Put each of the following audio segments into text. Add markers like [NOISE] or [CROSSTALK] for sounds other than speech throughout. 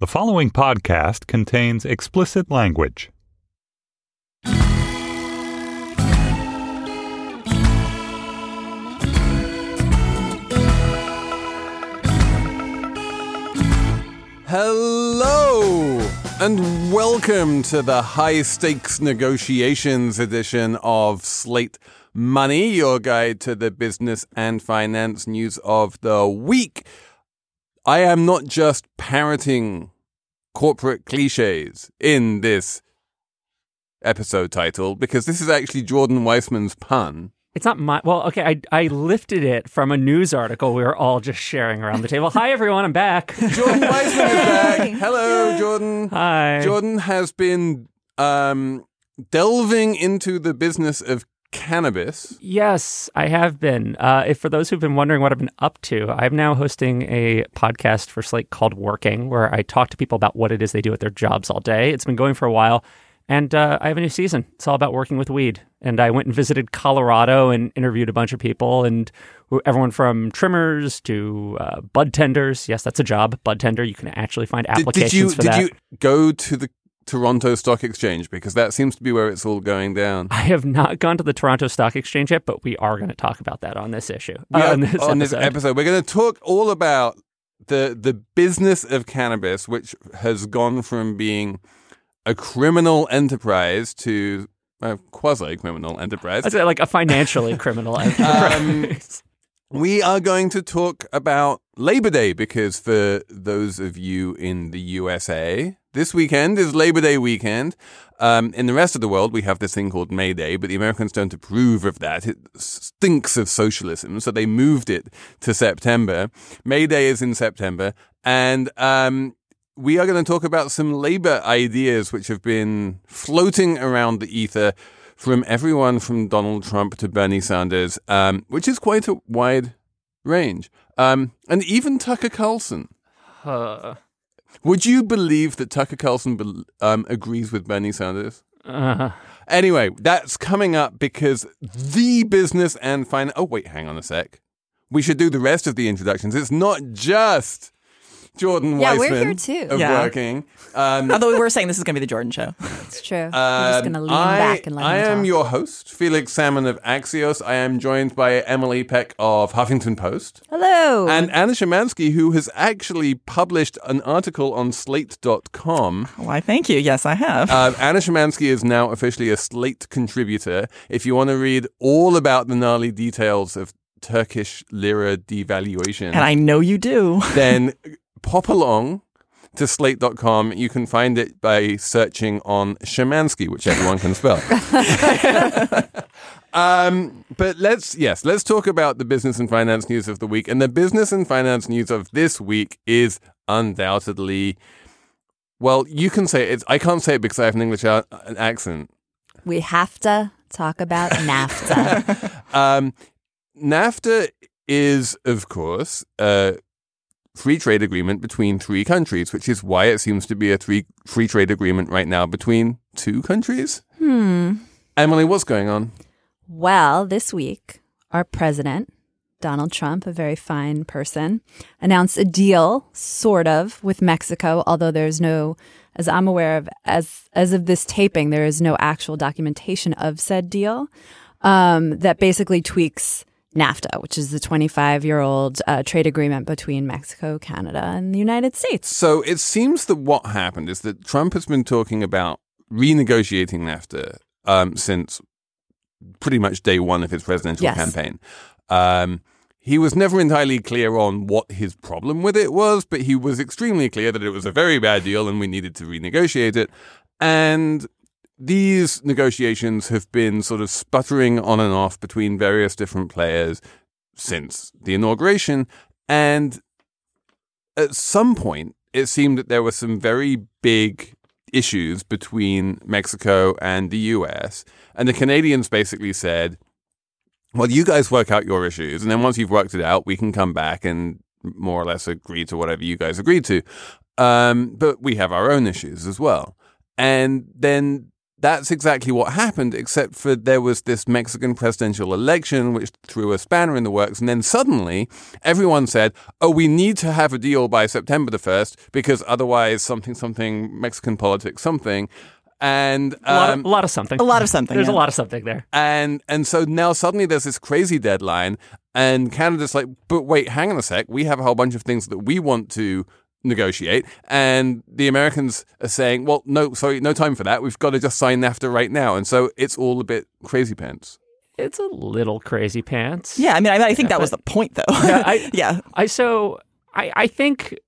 The following podcast contains explicit language. Hello, and welcome to the high stakes negotiations edition of Slate Money, your guide to the business and finance news of the week. I am not just parroting corporate cliches in this episode title, because this is actually Jordan Weissmann's pun. It's not my. Well, okay, I, I lifted it from a news article we were all just sharing around the table. Hi, everyone, I'm back. [LAUGHS] Jordan Weissmann is back. Hello, Jordan. Hi. Jordan has been um, delving into the business of cannabis. Yes, I have been. Uh, if for those who've been wondering what I've been up to, I'm now hosting a podcast for Slate called Working, where I talk to people about what it is they do at their jobs all day. It's been going for a while. And uh, I have a new season. It's all about working with weed. And I went and visited Colorado and interviewed a bunch of people, and everyone from trimmers to uh, bud tenders. Yes, that's a job, bud tender. You can actually find applications did you for did that. you go to the Toronto Stock Exchange because that seems to be where it's all going down? I have not gone to the Toronto Stock Exchange yet, but we are going to talk about that on this issue. Uh, are- on this on this episode. episode, we're going to talk all about the the business of cannabis, which has gone from being a criminal enterprise to a quasi criminal enterprise. I'd say like a financially criminal [LAUGHS] [LAUGHS] Um, enterprise. We are going to talk about Labor Day because for those of you in the USA, this weekend is Labor Day weekend. Um, in the rest of the world, we have this thing called May Day, but the Americans don't approve of that. It stinks of socialism, so they moved it to September. May Day is in September, and um, we are going to talk about some labor ideas which have been floating around the ether from everyone from Donald Trump to Bernie Sanders, um, which is quite a wide range. Um, and even Tucker Carlson. Uh, Would you believe that Tucker Carlson um, agrees with Bernie Sanders? uh, Anyway, that's coming up because the business and finance. Oh, wait, hang on a sec. We should do the rest of the introductions. It's not just Jordan Yeah, we're here too. of Yeah. working. Um, [LAUGHS] Although we were saying this is going to be the Jordan show. [LAUGHS] It's true. We're just Um, gonna lean I, back and let I him am talk. your host, Felix Salmon of Axios. I am joined by Emily Peck of Huffington Post Hello. and Anna Szymanski, who has actually published an article on Slate.com. Why, thank you. Yes, I have. Uh, Anna Szymanski is now officially a Slate contributor. If you want to read all about the gnarly details of Turkish lira devaluation, and I know you do. then [LAUGHS] pop along to slate.com. You can find it by searching on Szymanski, which everyone can spell. [LAUGHS] um, but let's, yes, let's talk about the business and finance news of the week. And the business and finance news of this week is undoubtedly, well, you can say it. It's, I can't say it because I have an English a- an accent. we have to talk about NAFTA. [LAUGHS] Um, NAFTA is, of course, a free trade agreement between three countries, which is why it seems to be a three free trade agreement right now between two countries. hmm. Emily, what's going on? Well, this week, our president, Donald Trump, a very fine person, announced a deal, sort of, with Mexico, although there's no, as I'm aware of, as as of this taping, there is no actual documentation of said deal. Um, that basically tweaks NAFTA, which is the 25 year old uh, trade agreement between Mexico, Canada, and the United States. So it seems that what happened is that Trump has been talking about renegotiating NAFTA um, since pretty much day one of his presidential Yes. campaign. Um, he was never entirely clear on what his problem with it was, but he was extremely clear that it was a very bad deal and we needed to renegotiate it. And these negotiations have been sort of sputtering on and off between various different players since the inauguration. And at some point, it seemed that there were some very big issues between Mexico and the US. And the Canadians basically said, well, you guys work out your issues. And then once you've worked it out, we can come back and more or less agree to whatever you guys agreed to. Um, but we have our own issues as well. And then that's exactly what happened, except for there was this Mexican presidential election, which threw a spanner in the works. And then suddenly everyone said, oh, we need to have a deal by September the 1st because otherwise something, something, Mexican politics, something. And a, lot um, of, a lot of something. A lot of something. There's yeah. a lot of something there. and and so now suddenly there's this crazy deadline, and Canada's like, but wait, hang on a sec, we have a whole bunch of things that we want to negotiate, and the Americans are saying, well, no, sorry, no time for that. We've got to just sign NAFTA right now, and so it's all a bit crazy pants. It's a little crazy pants. Yeah, I mean, I, I think that was the point, though. Yeah, I- [LAUGHS] yeah. I so I I think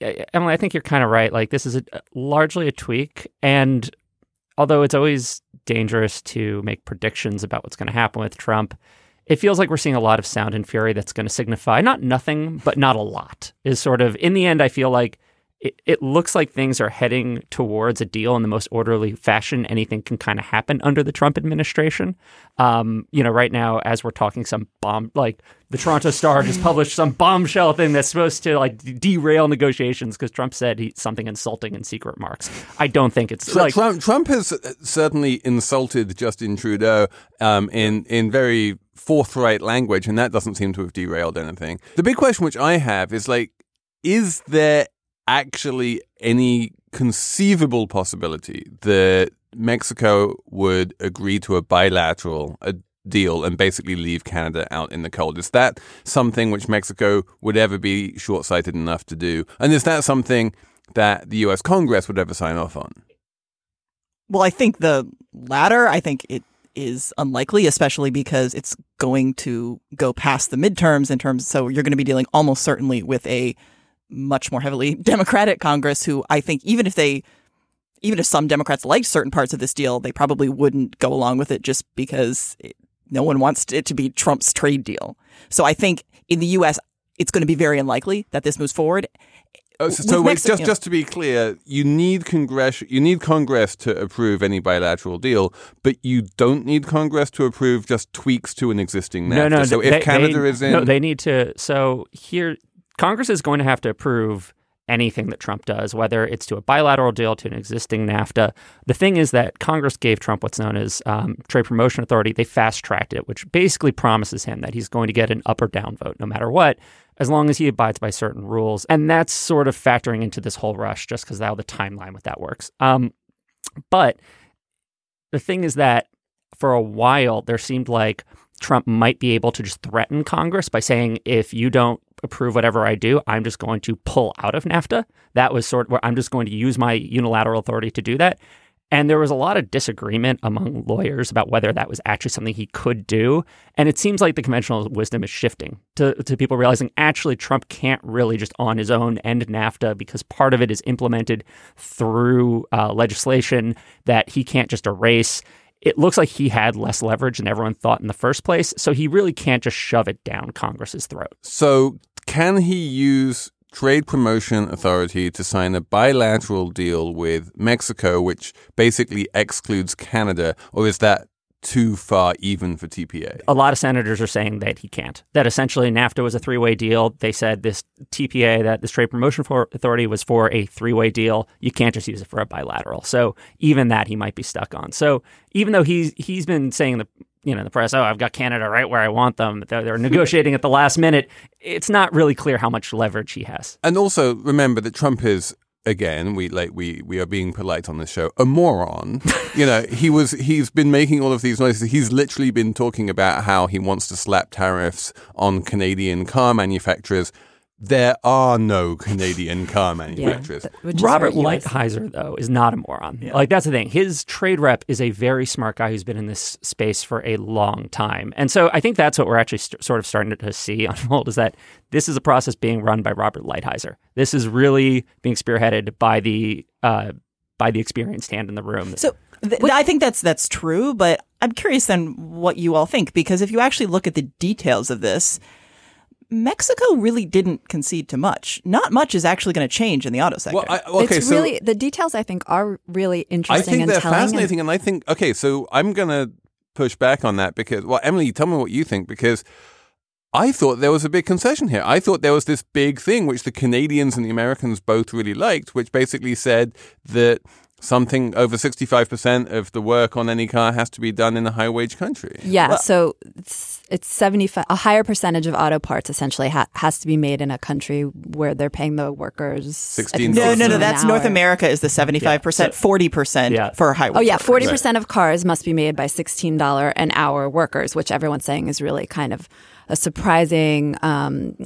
Emily, I think you're kind of right. Like this is a, largely a tweak, and although it's always dangerous to make predictions about what's going to happen with Trump, it feels like we're seeing a lot of sound and fury that's going to signify not nothing, but not a lot. Is sort of in the end, I feel like. It, it looks like things are heading towards a deal in the most orderly fashion anything can kind of happen under the Trump administration. Um, you know, right now, as we're talking, some bomb, like the Toronto Star just published some bombshell thing that's supposed to like derail negotiations because Trump said he, something insulting in secret marks. I don't think it's Tr- like Trump, Trump has uh, certainly insulted Justin Trudeau um, in in very forthright language, and that doesn't seem to have derailed anything. The big question which I have is like, is there actually any conceivable possibility that Mexico would agree to a bilateral a deal and basically leave Canada out in the cold? Is that something which Mexico would ever be short sighted enough to do? And is that something that the US Congress would ever sign off on? Well, I think the latter, I think it is unlikely, especially because it's going to go past the midterms in terms. So you're going to be dealing almost certainly with a much more heavily [LAUGHS] Democratic Congress, who I think even if they, even if some Democrats liked certain parts of this deal, they probably wouldn't go along with it just because it, no one wants it to be Trump's trade deal. So I think in the U.S., it's going to be very unlikely that this moves forward. Oh, so so wait, just just to be clear, you need Congress you need Congress to approve any bilateral deal, but you don't need Congress to approve just tweaks to an existing NAFTA. no, no. so they- if Canada they, is in, no, they need to. So here, Congress is going to have to approve anything that Trump does, whether it's to a bilateral deal to an existing NAFTA. The thing is that Congress gave Trump what's known as um, Trade Promotion Authority. They fast tracked it, which basically promises him that he's going to get an up or down vote no matter what. As long as he abides by certain rules. And that's sort of factoring into this whole rush just because how the timeline with that works. Um, but the thing is that for a while, there seemed like Trump might be able to just threaten Congress by saying, if you don't approve whatever I do, I'm just going to pull out of NAFTA. That was sort of where I'm just going to use my unilateral authority to do that. And there was a lot of disagreement among lawyers about whether that was actually something he could do. And it seems like the conventional wisdom is shifting to, to people realizing actually Trump can't really just on his own end NAFTA because part of it is implemented through uh, legislation that he can't just erase it looks like he had less leverage than everyone thought in the first place. So he really can't just shove it down Congress's throat. so can he use Trade Promotion Authority to sign a bilateral deal with Mexico, which basically excludes Canada, or is that too far even for TPA? A lot of senators are saying that he can't. That essentially NAFTA was a three way deal. They said this TPA, that this Trade Promotion for Authority, was for a three way deal. You can't just use it for a bilateral. So even that he might be stuck on. So even though he's he's been saying the you know the press, oh, I've got Canada right where I want them. They're, they're negotiating at the last minute. It's not really clear how much leverage he has. And also remember that Trump is again, we like we we are being polite on this show, a moron. you know, he was he's been making all of these noises. He's literally been talking about how he wants to slap tariffs on Canadian car manufacturers. There are no Canadian [LAUGHS] car manufacturers. Which is Robert very Lighthizer, though, is not a moron. Like that's the thing. His trade rep is a very smart guy who's been in this space for a long time, and so I think that's what we're actually st- sort of starting to see [LAUGHS] unfold. Is that this is a process being run by Robert Lighthizer. This is really being spearheaded by the uh, by the experienced hand in the room. So th- I think that's that's true, but I'm curious then what you all think because if you actually look at the details of this, Mexico really didn't concede to much. Not much is actually going to change in the auto sector. Well, I, okay, it's so really the details. I think are really interesting. I interesting think and they're telling. and- fascinating, and I think okay. So I'm gonna push back on that because, well, Emily, tell me what you think because I thought there was a big concession here. I thought there was this big thing which the Canadians and the Americans both really liked, which basically said that something over 65% of the work on any car has to be done in a high wage country. Yeah, so it's, it's 75 a higher percentage of auto parts essentially ha- has to be made in a country where they're paying the workers I think, $16 no, no, no. an That's North. America is the seventy-five percent, forty percent Yeah. for highway. Oh yeah, forty percent of cars must be made by sixteen dollar an hour workers, which everyone's saying is really kind of a surprising, um,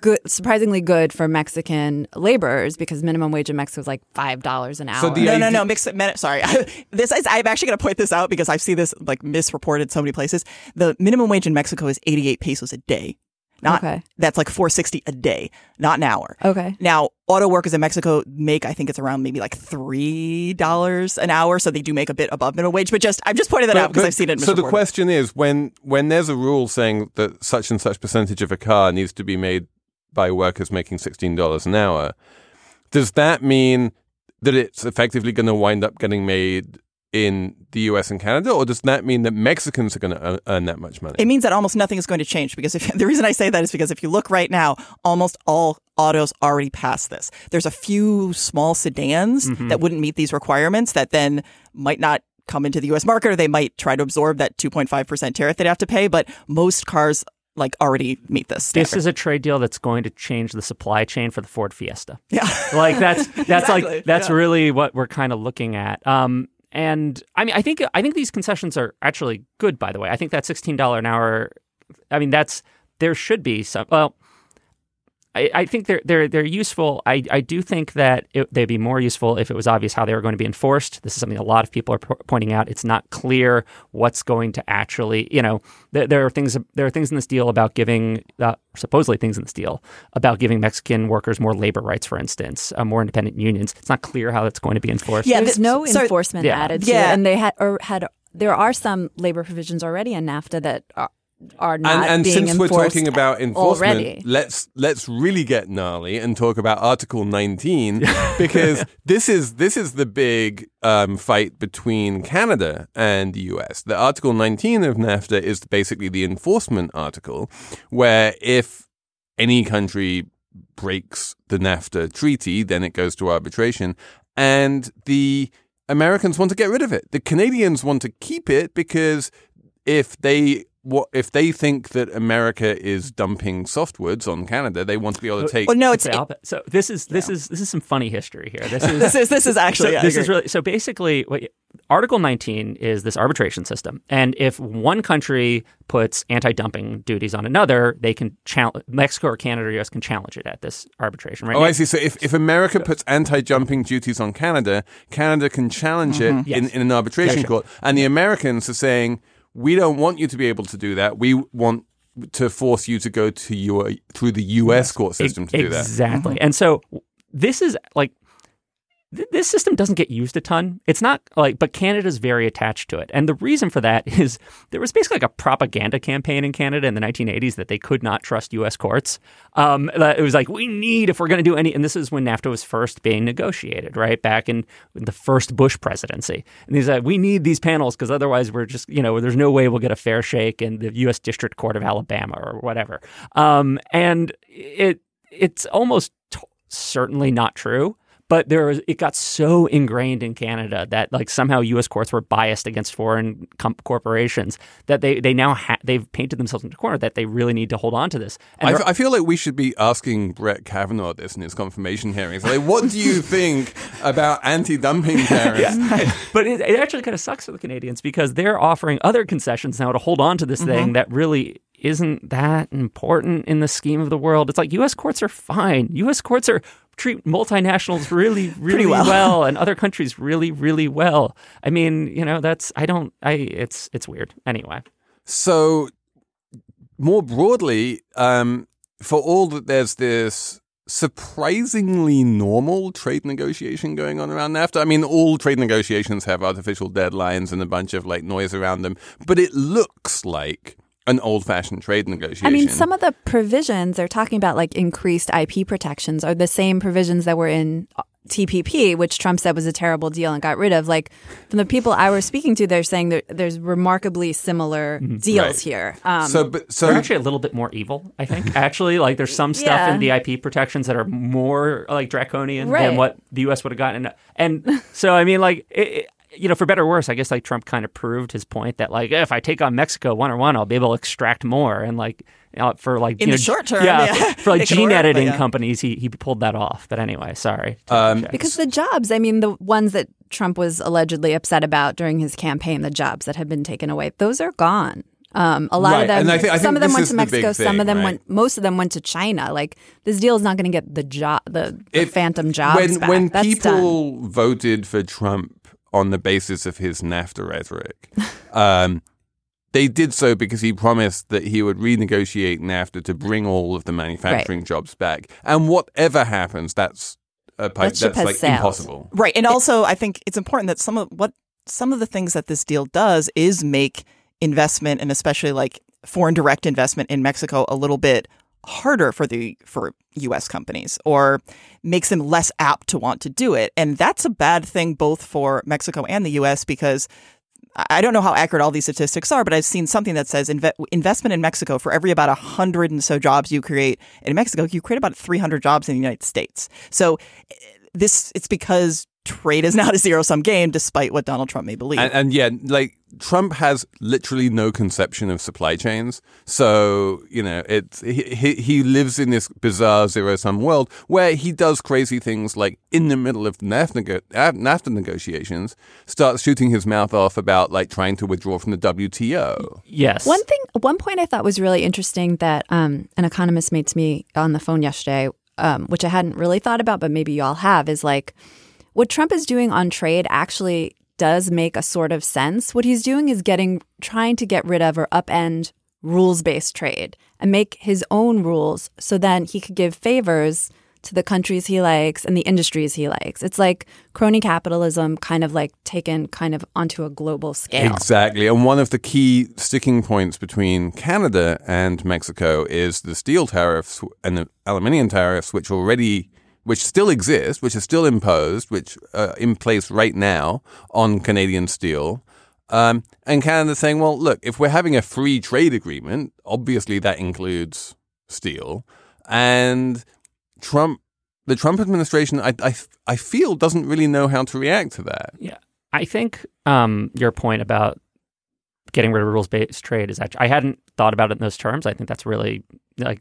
good, surprisingly good for Mexican laborers because minimum wage in Mexico is like five dollars an hour. So the No, no, no. Mix, men- sorry, [LAUGHS] this is. I'm actually going to point this out because I see this like misreported so many places. The minimum wage in Mexico is 88 pesos a day. Not Okay. that's like 460 a day, not an hour. okay. Now, auto workers in Mexico make, I think it's around maybe like three dollars an hour, so they do make a bit above minimum wage. But just, I'm just pointing that out because I've seen it. So the misreported. question is when when there's a rule saying that such and such percentage of a car needs to be made by workers making sixteen dollars an hour, does that mean that it's effectively going to wind up getting made in the U.S. and Canada, or does that mean that Mexicans are going to earn that much money? It means that almost nothing is going to change because if [LAUGHS] the reason I say that is because if you look right now, almost all autos already pass this. There's a few small sedans that wouldn't meet these requirements that then might not come into the US market or they might try to absorb that 2.5% tariff they'd have to pay, but most cars like already meet this. This is a trade deal that's going to change the supply chain for the Ford Fiesta. yeah. like that's [LAUGHS] that's Exactly, like that's yeah. really what we're kind of looking at. Um, and I mean, I think I think these concessions are actually good. By the way, I think that sixteen dollar an hour. I mean, that's there should be some. Well, I, I think they're they're they're useful. I, I do think that it, they'd be more useful if it was obvious how they were going to be enforced. This is something a lot of people are po- pointing out. It's not clear what's going to actually, you know, there, there are things there are things in this deal about giving uh, supposedly things in this deal about giving Mexican workers more labor rights, for instance, uh, more independent unions. It's not clear how that's going to be enforced. Yeah, There's th- no so- enforcement Yeah. added to Yeah. it, and they had or had there are some labor provisions already in NAFTA that are, are not and, and being since we're talking about enforcement, already. let's let's really get gnarly and talk about Article 19 [LAUGHS] because this is this is the big um, fight between Canada and the US. The Article 19 of NAFTA is basically the enforcement article, where if any country breaks the NAFTA treaty, then it goes to arbitration, and the Americans want to get rid of it. The Canadians want to keep it because if they what if they think that America is dumping softwoods on Canada, they want to be able to take. Well, no, it's It's the opposite. so this is this is this is some funny history here. This [LAUGHS] is this is this is actually so I this is really so basically what Article 19 is this arbitration system, and if one country puts anti-dumping duties on another, they can challenge Mexico or Canada or US can challenge it at this arbitration. Right? Oh, I see. So if, if America puts anti-dumping duties on Canada, Canada can challenge it mm-hmm. in, Yes. in an arbitration Gotcha. court, and the Americans are saying, "We don't want you to be able to do that. We want to force you to go to your through the U.S. court system to do that." Exactly. And so this is like th- this system doesn't get used a ton. It's not like, but Canada's very attached to it. And the reason for that [LAUGHS] is there was basically like a propaganda campaign in Canada in the 1980s that they could not trust U.S. courts. Um, it was like, we need, if we're going to do any, and this is when NAFTA was first being negotiated, right? Back in the first Bush presidency. And he's like, we need these panels because otherwise we're just, you know, there's no way we'll get a fair shake in the U.S. District Court of Alabama or whatever. Um, and it, it's almost t- certainly not true. But there was, it got so ingrained in Canada that like somehow U.S. courts were biased against foreign com- corporations that they they now ha- they've painted themselves into a corner that they really need to hold on to this. And I, f- I feel like we should be asking Brett Kavanaugh this in his confirmation hearings. Like, what do you think about anti-dumping [LAUGHS] tariffs? but it, it actually kind of sucks for the Canadians because they're offering other concessions now to hold on to this thing mm-hmm. that really isn't that important in the scheme of the world. It's like U.S. courts are fine. U.S. courts are treat multinationals really, [LAUGHS] really well. and other countries really, really well. I mean, you know, that's I don't I it's it's weird. Anyway, So, more broadly, um, for all that there's this surprisingly normal trade negotiation going on around NAFTA. I mean, all trade negotiations have artificial deadlines and a bunch of like noise around them, but it looks like an old-fashioned trade negotiation. I mean, some of the provisions they're talking about, like increased IP protections, are the same provisions that were in uh, TPP, which Trump said was a terrible deal and got rid of. Like from the people I was speaking to, they're saying that there's remarkably similar deals Mm-hmm. Right. here. Um, so, but so They're actually a little bit more evil, I think. [LAUGHS] Actually, like there's some stuff in the IP protections that are more like draconian Right. than what the U.S. would have gotten. And so, I mean, like, it, it- you know, for better or worse, I guess like Trump kind of proved his point that like if I take on Mexico one on one, I'll be able to extract more. And like you know, for like In you the know, short term, yeah, yeah. for, for like [LAUGHS] gene work, editing yeah. companies, he he pulled that off. But anyway, sorry. Um, because the jobs, I mean, the ones that Trump was allegedly upset about during his campaign, the jobs that have been taken away, those are gone. Um, a lot Right, of them, and I thi- I some of them went to the big Mexico, some of them right? went, most of them went to China. Like this deal is not going to get the job, the, the If- phantom jobs when back. when That's people done. voted for Trump on the basis of his NAFTA rhetoric, [LAUGHS] um, they did so because he promised that he would renegotiate NAFTA to bring all of the manufacturing jobs back. And whatever happens, that's a pipe, That that's like impossible. Right. And also I think it's important that some of what some of the things that this deal does is make investment and especially like foreign direct investment in Mexico a little bit harder for the for US companies or makes them less apt to want to do it. And that's a bad thing both for Mexico and the US because I don't know how accurate all these statistics are, but I've seen something that says inve- investment in Mexico for every about a hundred and so jobs you create in Mexico, you create about 300 jobs in the United States. So eh, this it's because trade is [LAUGHS] not a zero sum game, despite what Donald Trump may believe. And, and yeah, like Trump has literally no conception of supply chains. So you know, it's he he, he lives in this bizarre zero sum world where he does crazy things like in the middle of NAFTA, nego- NAFTA negotiations, starts shooting his mouth off about like trying to withdraw from the WTO. Yes. One thing, one point I thought was really interesting that um, an economist made to me on the phone yesterday, um, which I hadn't really thought about, but maybe you all have, is like what Trump is doing on trade actually does make a sort of sense. What he's doing is getting, trying to get rid of or upend rules based trade and make his own rules so then he could give favors to the countries he likes and the industries he likes. It's like crony capitalism kind of like taken kind of onto a global scale. Exactly. And one of the key sticking points between Canada and Mexico is the steel tariffs and the aluminium tariffs, which already, which still exist, which are still imposed, which are in place right now on Canadian steel. Um, and Canada saying, well, look, if we're having a free trade agreement, obviously that includes steel. And Trump, the Trump administration, I, I, I feel doesn't really know how to react to that. Yeah, I think um, your point about getting rid of rules based trade is actually I hadn't thought about it in those terms. I think that's really like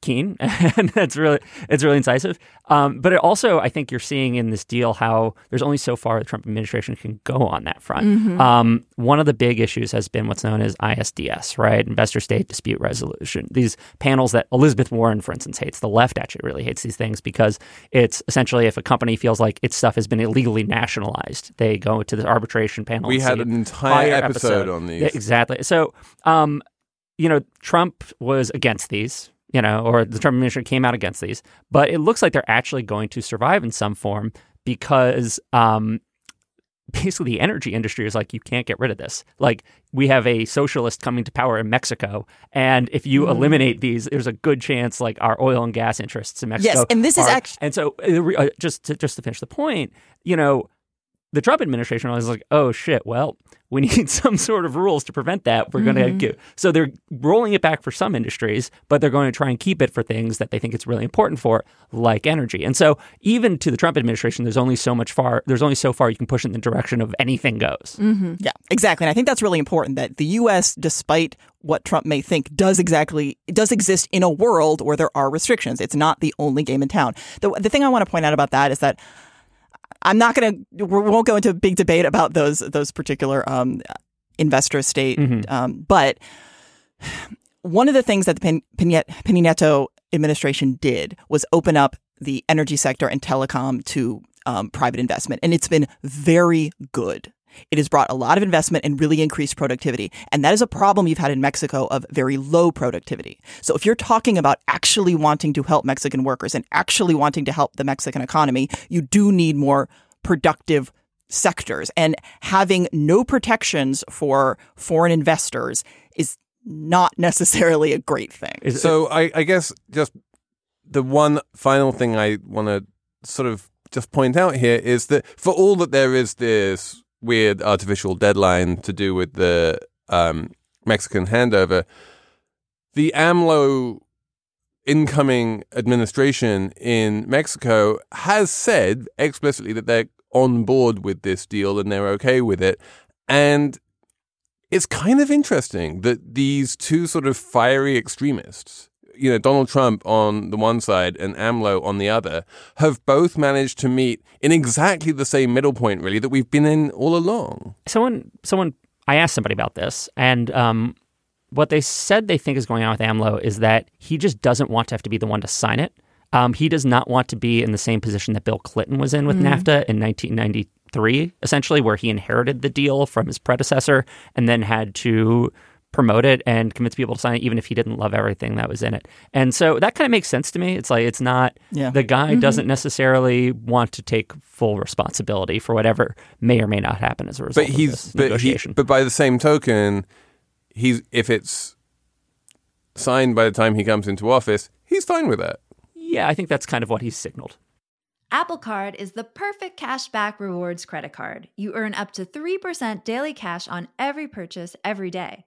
keen [LAUGHS] and that's really it's really incisive. Um, but it also I think you're seeing in this deal how there's only so far the Trump administration can go on that front. Mm-hmm. Um, one of the big issues has been what's known as ISDS, right? Investor State Dispute Resolution. These panels that Elizabeth Warren, for instance, hates. The left actually really hates these things because it's essentially if a company feels like its stuff has been illegally nationalized, they go to the arbitration panel. We had an entire "Fire episode on these." Exactly. So, um, you know, Trump was against these. You know, or the Trump administration came out against these, but it looks like they're actually going to survive in some form because um, basically the energy industry is like you can't get rid of this. Like we have a socialist coming to power in mexico and if you eliminate these there's a good chance like our oil and gas interests in mexico Yes, and this is are- act- and so uh, uh, just to, just to finish the point you know the Trump administration was like, "Oh shit! Well, we [LAUGHS] need some sort of rules to prevent that. We're going to give." So they're rolling it back for some industries, but they're going to try and keep it for things that they think it's really important for, like energy. And so, even to the Trump administration, there's only so much far. There's only so far you can push in the direction of anything goes. Mm-hmm. Yeah, exactly. And I think that's really important that the U.S., despite what Trump may think, does exactly does exist in a world where there are restrictions. It's not the only game in town. The the thing I want to point out about that is that I'm not going to we won't go into a big debate about those those particular um, investor state, um, but one of the things that the Peña administration did was open up the energy sector and telecom to um, private investment, and it's been very good. It has brought a lot of investment and really increased productivity. And that is a problem you've had in Mexico of very low productivity. So if you're talking about actually wanting to help Mexican workers and actually wanting to help the Mexican economy, you do need more productive sectors. And having no protections for foreign investors is not [LAUGHS] necessarily a great thing. So I, I guess just the one final thing I want to sort of just point out here is that for all that there is this weird artificial deadline to do with the um, Mexican handover, the AMLO incoming administration in Mexico has said explicitly that they're on board with this deal and they're okay with it. And it's kind of interesting that these two sort of fiery extremists, you know, Donald Trump on the one side and AMLO on the other, have both managed to meet in exactly the same middle point, really, that we've been in all along. someone someone I asked somebody about this, and um, what they said they think is going on with AMLO is that he just doesn't want to have to be the one to sign it. Um, he does not want to be in the same position that Bill Clinton was in with NAFTA in 1993, essentially, where he inherited the deal from his predecessor and then had to promote it and convince people to sign it, even if he didn't love everything that was in it. And so that kind of makes sense to me. It's like it's not Yeah. the guy mm-hmm. doesn't necessarily want to take full responsibility for whatever may or may not happen as a result But of he's this but he, negotiation. but by the same token, he's if it's signed by the time he comes into office, he's fine with that. yeah, I think that's kind of what he's signaled. Apple Card is the perfect cashback rewards credit card. You earn up to 3% daily cash on every purchase every day.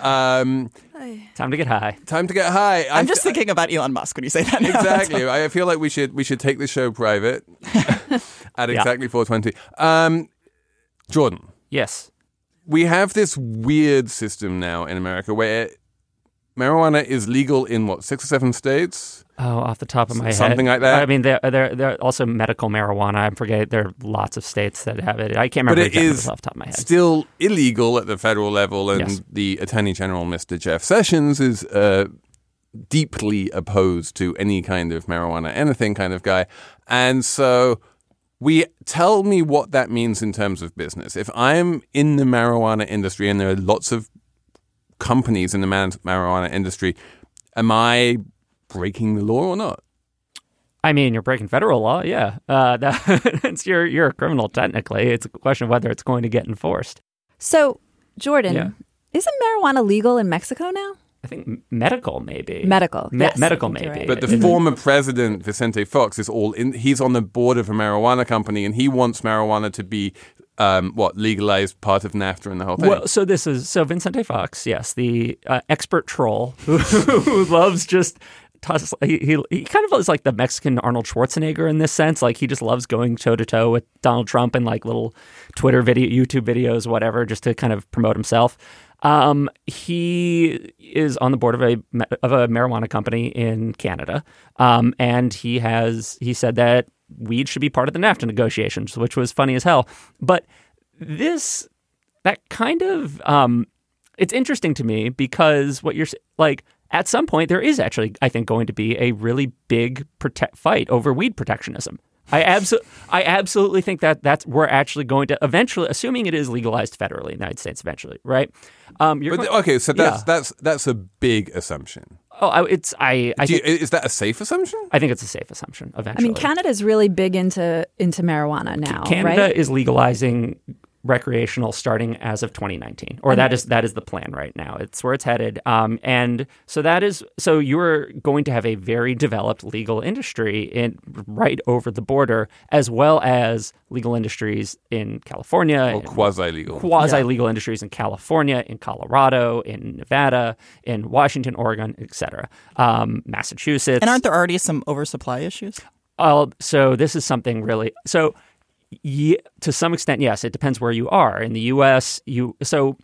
um, Time to get high. time to get high. I I'm just th- thinking about Elon Musk when you say that. now. exactly. [LAUGHS] I feel like we should we should take the show private [LAUGHS] at Yeah. exactly 420. Um, Jordan, Yes. we have this weird system now in America where marijuana is legal in what six or seven states. Oh, off the top of my head, Something like that? I mean, there, there, there are also medical marijuana. I forget. There are lots of states that have it. I can't But remember it exactly is off the top of my head. still illegal at the federal level, and Yes. the Attorney General, Mr. Jeff Sessions, is uh, deeply opposed to any kind of marijuana, anything kind of guy. And so, we tell me what that means in terms of business. If I'm in the marijuana industry, and there are lots of companies in the man- marijuana industry, am I breaking the law or not? I mean, you're breaking federal law. Yeah, uh, that, [LAUGHS] it's you're you're a criminal technically. It's a question of whether it's going to get enforced. So, Jordan, Yeah. isn't marijuana legal in Mexico now? I think medical maybe. Medical, Me- yes, medical maybe. right. But the It- former president Vicente Fox is all in. He's on the board of a marijuana company, and he wants marijuana to be um, what legalized part of NAFTA and the whole thing. Well, so this is so Vicente Fox, yes, the uh, expert troll [LAUGHS] who, who loves just. He, he he kind of is like the Mexican Arnold Schwarzenegger in this sense. Like he just loves going toe to toe with Donald Trump and like little Twitter video, YouTube videos, whatever, just to kind of promote himself. Um, he is on the board of a of a marijuana company in Canada, um, and he has he said that weed should be part of the NAFTA negotiations, which was funny as hell. But this that kind of um, it's interesting to me because what you're like at some point there is actually I think going to be a really big prote- fight over weed protectionism. I absolutely I absolutely think that that's we're actually going to eventually assuming it is legalized federally in the United States eventually, right? Um, you're but going- okay, so that's yeah. that's that's a big assumption. oh, it's I I, Do you, think, is that a safe assumption? I think it's a safe assumption Eventually, I eventually. mean, Canada's really big into into marijuana now, Canada right? is legalizing recreational starting as of 2019 or that is that is the plan right now it's where it's headed um, and so that is so you're going to have a very developed legal industry in right over the border as well as legal industries in California Or quasi legal? quasi legal industries in California, in Colorado, in Nevada, in Washington, Oregon, etc. Um, Massachusetts. And aren't there already some oversupply issues? Oh, so this is something really so. To some extent, yes, it depends where you are. In the U.S., you so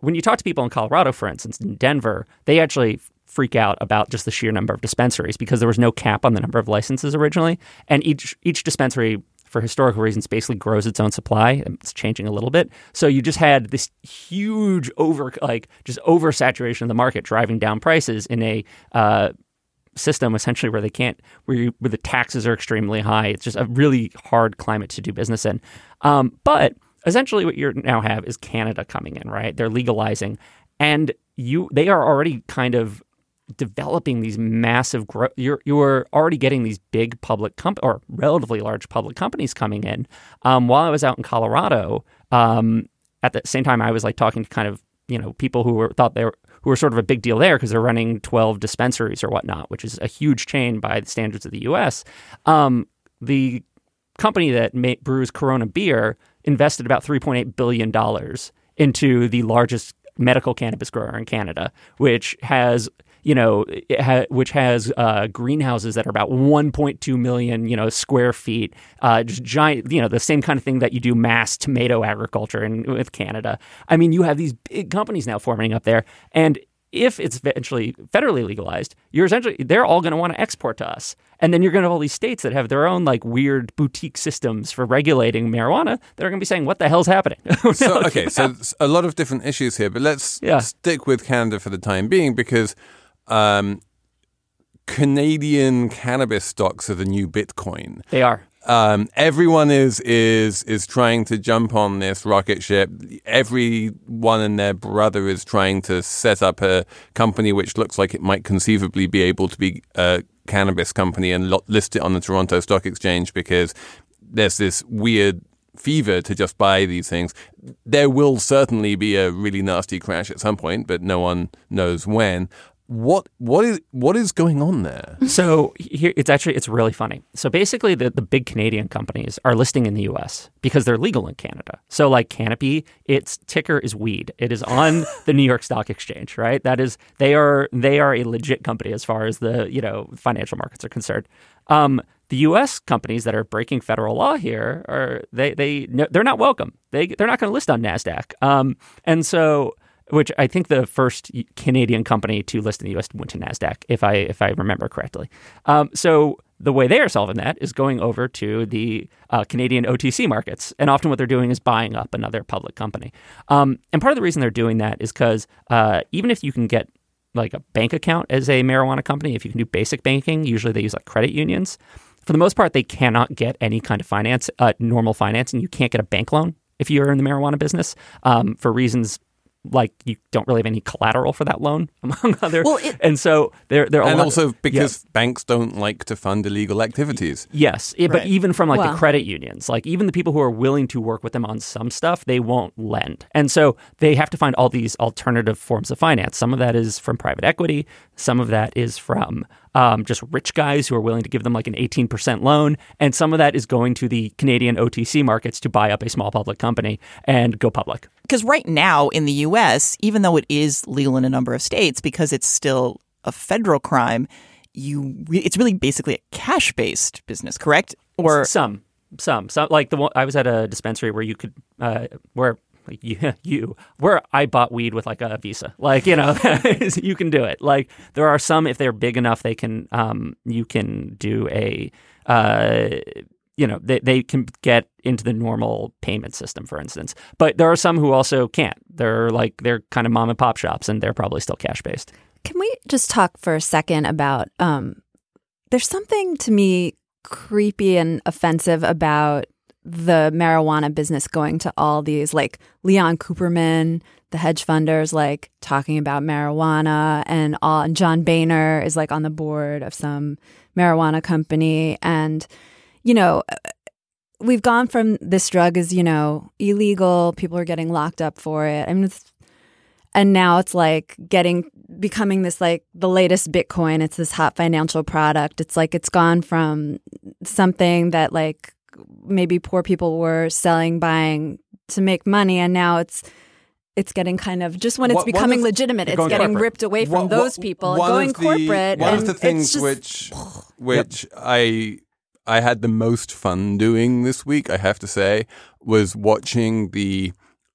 when you talk to people in Colorado, for instance, in Denver, they actually freak out about just the sheer number of dispensaries because there was no cap on the number of licenses originally, and each each dispensary for historical reasons, basically grows its own supply. It's changing a little bit. So you just had this huge over, like just oversaturation of the market, driving down prices in a uh, system essentially where they can't, where, you, where the taxes are extremely high. It's just a really hard climate to do business in. Um, but essentially, what you now have is Canada coming in, right? They're legalizing, and you they are already kind of developing these massive growth. You're you're already getting these big public comp or relatively large public companies coming in. Um, while I was out in Colorado, um, at the same time, I was like talking to kind of you know people who were thought they were who are sort of a big deal there because they're running 12 dispensaries or whatnot, which is a huge chain by the standards of the U.S. Um, the company that brews Corona beer invested about 3.8 billion dollars into the largest medical cannabis grower in Canada, which has you know, ha- which has uh, greenhouses that are about 1.2 million, you know, square feet, uh, just giant, you know, the same kind of thing that you do mass tomato agriculture in with Canada. I mean, you have these big companies now forming up there, and if it's eventually federally legalized, you're essentially they're all going to want to export to us. And then you're going to have all these states that have their own like weird boutique systems for regulating marijuana that are going to be saying, "What the hell's happening?" [LAUGHS] so okay, so [LAUGHS] a lot of different issues here, but let's yeah. stick with Canada for the time being because um, Canadian cannabis stocks are the new Bitcoin. They are. Um, everyone is is is trying to jump on this rocket ship. Everyone and their brother is trying to set up a company which looks like it might conceivably be able to be a cannabis company and lo- list it on the Toronto Stock Exchange because there's this weird fever to just buy these things. There will certainly be a really nasty crash at some point, but no one knows when what what is what is going on there? So here it's actually it's really funny. So basically the, the big Canadian companies are listing in the US because they're legal in Canada. So like Canopy, its ticker is weed. It is on the New York Stock Exchange, right? That is they are they are a legit company as far as the, you know, financial markets are concerned. Um, the U.S. companies that are breaking federal law here are they they they're not welcome. They they're not going to list on Nasdaq. Um, and so which I think the first Canadian company to list in the U.S. went to Nasdaq, if I if I remember correctly. Um, so the way they are solving that is going over to the uh, Canadian OTC markets, and often what they're doing is buying up another public company. Um, and part of the reason they're doing that is because uh, even if you can get like a bank account as a marijuana company, if you can do basic banking, usually they use like credit unions. For the most part, they cannot get any kind of finance, uh, normal financing. You can't get a bank loan if you're in the marijuana business um, for reasons like you don't really have any collateral for that loan [LAUGHS] among other. Well, it, and so there are they're and also because banks don't like to fund illegal activities. Yes. It, right. but even from like the credit unions like even the people who are willing to work with them on some stuff they won't lend. And so they have to find all these alternative forms of finance. Some of that is from private equity. Some of that is from um, just rich guys who are willing to give them like an 18% loan. And some of that is going to the Canadian OTC markets to buy up a small public company and go public. Because right now in the US, even though it is legal in a number of states, because it's still a federal crime, you re- it's really basically a cash based business, correct? Or some, some, some like the one I was at a dispensary where you could, uh, where like [LAUGHS] you, you where I bought weed with like a visa. Like, you know, [LAUGHS] you can do it. Like there are some if they're big enough they can um you can do a uh you know, they, they can get into the normal payment system, for instance. But there are some who also can't. They're like they're kind of mom and pop shops and they're probably still cash based. Can we just talk for a second about um there's something to me creepy and offensive about the marijuana business going to all these like Leon Cooperman, the hedge funders, like talking about marijuana, and all. And John Boehner is like on the board of some marijuana company, and you know, uh, we've gone from this drug is you know illegal, people are getting locked up for it. I mean, and now it's like getting becoming this like the latest Bitcoin. It's this hot financial product. It's like it's gone from something that like maybe poor people were selling, buying to make money, and now it's it's getting kind of just when it's what, becoming the, legitimate, it's getting corporate. ripped away from what, those people going the, corporate. One of the things just, which [SIGHS] which yep. I I had the most fun doing this week, I have to say, was watching the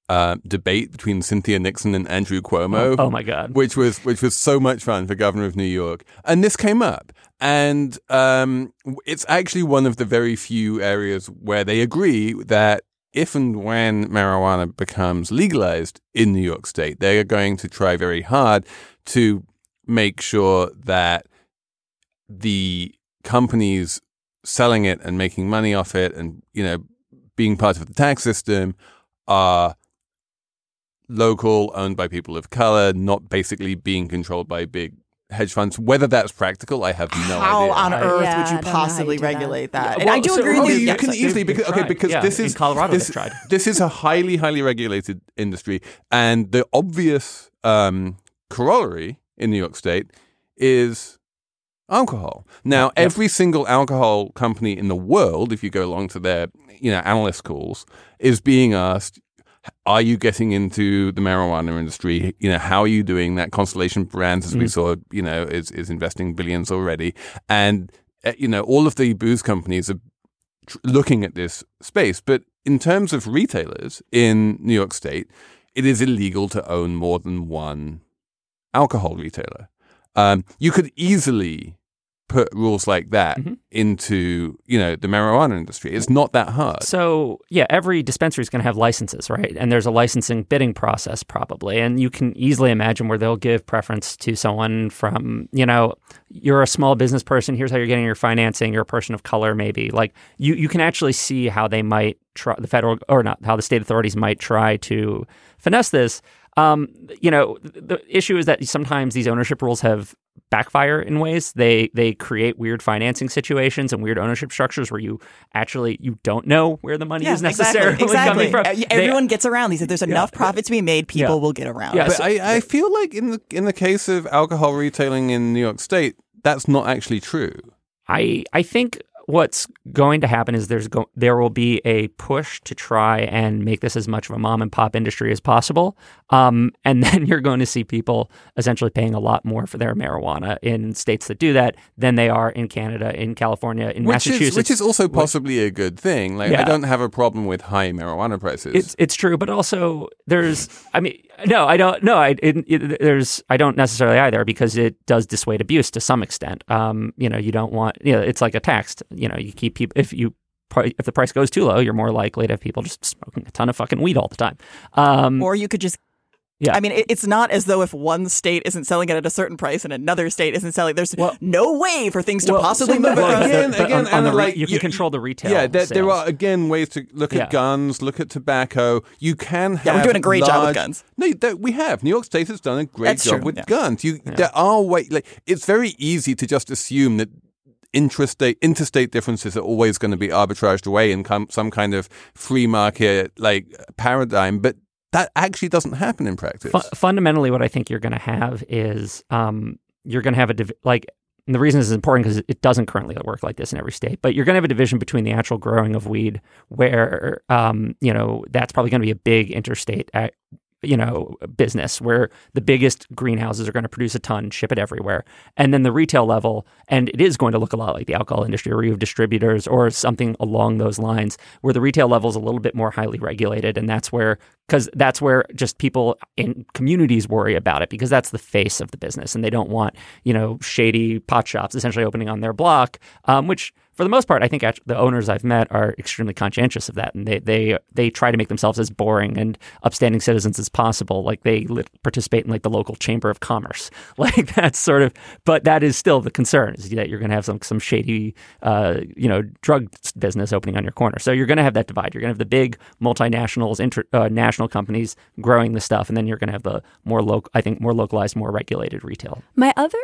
uh, debate between Cynthia Nixon and Andrew Cuomo. Oh, oh, my God! Which was which was so much fun for governor of New York, and this came up, and um, it's actually one of the very few areas where they agree that if and when marijuana becomes legalized in New York State, they are going to try very hard to make sure that the companies selling it and making money off it and you know being part of the tax system are local owned by people of color not basically being controlled by big hedge funds whether that's practical i have no how idea How on earth Yeah, would you don't know how you possibly that. regulate that? Yeah, and I do so- agree with you, you. you yes, can easily because okay because Yeah, this in is Colorado this, tried. this is a highly highly regulated industry and the obvious um, corollary in New York State is alcohol. Now every single alcohol company in the world if you go along to their you know analyst calls is being asked are you getting into the marijuana industry? You know, how are you doing that? Constellation Brands, as we saw, you know, is is investing billions already, and uh, you know, all of the booze companies are tr- looking at this space. But in terms of retailers in New York State, it is illegal to own more than one alcohol retailer. Um, you could easily put rules like that Mhm. into you know the marijuana industry. It's not that hard. So, yeah, every dispensary is going to have licenses, right? And there's a licensing bidding process probably. And you can easily imagine where they'll give preference to someone from, you know, you're a small business person, here's how you're getting your financing, you're a person of color maybe. Like you you can actually see how they might try the federal or not, how the state authorities might try to finesse this. Um, you know, the issue is that sometimes these ownership rules have backfire in ways. They they create weird financing situations and weird ownership structures where you actually you don't know where the money Yeah, is necessarily exactly. exactly. coming from. Uh, They- Everyone gets around these. If there's enough profit to be made, people Yeah. will get around. Yeah. But so- I, I feel like in the in the case of alcohol retailing in New York State, that's not actually true. I I think what's going to happen is there's go- there will be a push to try and make this as much of a mom and pop industry as possible, um, and [LAUGHS] then you're going to see people essentially paying a lot more for their marijuana in states that do that than they are in Canada, in California, in Which Massachusetts. is which is also possibly a good thing. Like I don't have a problem with high marijuana prices. It's it's true, but also there's. I mean, no, I don't. No, I it, it, there's. I don't necessarily either because it does dissuade abuse to some extent. Um, you know, you don't want. You know, it's like a tax. You know, you keep people if you. If the price goes too low, you're more likely to have people just smoking a ton of fucking weed all the time. Um, Or you could just. Yeah. I mean, it's not as though if one state isn't selling it at a certain price and another state isn't selling. There's Well- no way for things to well, possibly so move but across. again- but on- on the re- like, you can you- control the retail. yeah, there, there are again ways to look Yeah. at guns, look at tobacco. You can have Yeah, we're doing a great job with guns. No, that we have. New York State has done a great That's job true, with yeah. guns. You there are way like it's very easy to just assume that intrastate interstate differences are always going to be arbitraged away in com- some kind of free market like paradigm, but that actually doesn't happen in practice. Fu- fundamentally, what I think you're going to have is um, you're going to have a div- like. The reason this is important because it doesn't currently work like this in every state. But you're going to have a division between the actual growing of weed, where um, you know that's probably going to be a big interstate, you know, business where the biggest greenhouses are going to produce a ton, ship it everywhere, and then the retail level, and it is going to look a lot like the alcohol industry, where you have distributors or something along those lines, where the retail level is a little bit more highly regulated, and that's where because that's where just people in communities worry about it because that's the face of the business and they don't want you know shady pot shops essentially opening on their block um, which for the most part i think the owners i've met are extremely conscientious of that and they they they try to make themselves as boring and upstanding citizens as possible. Like they participate in like the local chamber of commerce. [LAUGHS] Like that's sort of but that is still the concern is that you're going to have some some shady uh, you know drug business opening on your corner. So you're going to have that divide. You're going to have the big multinationals inter, uh, national companies growing the stuff and then you're going to have the more local i think more localized more regulated retail. My other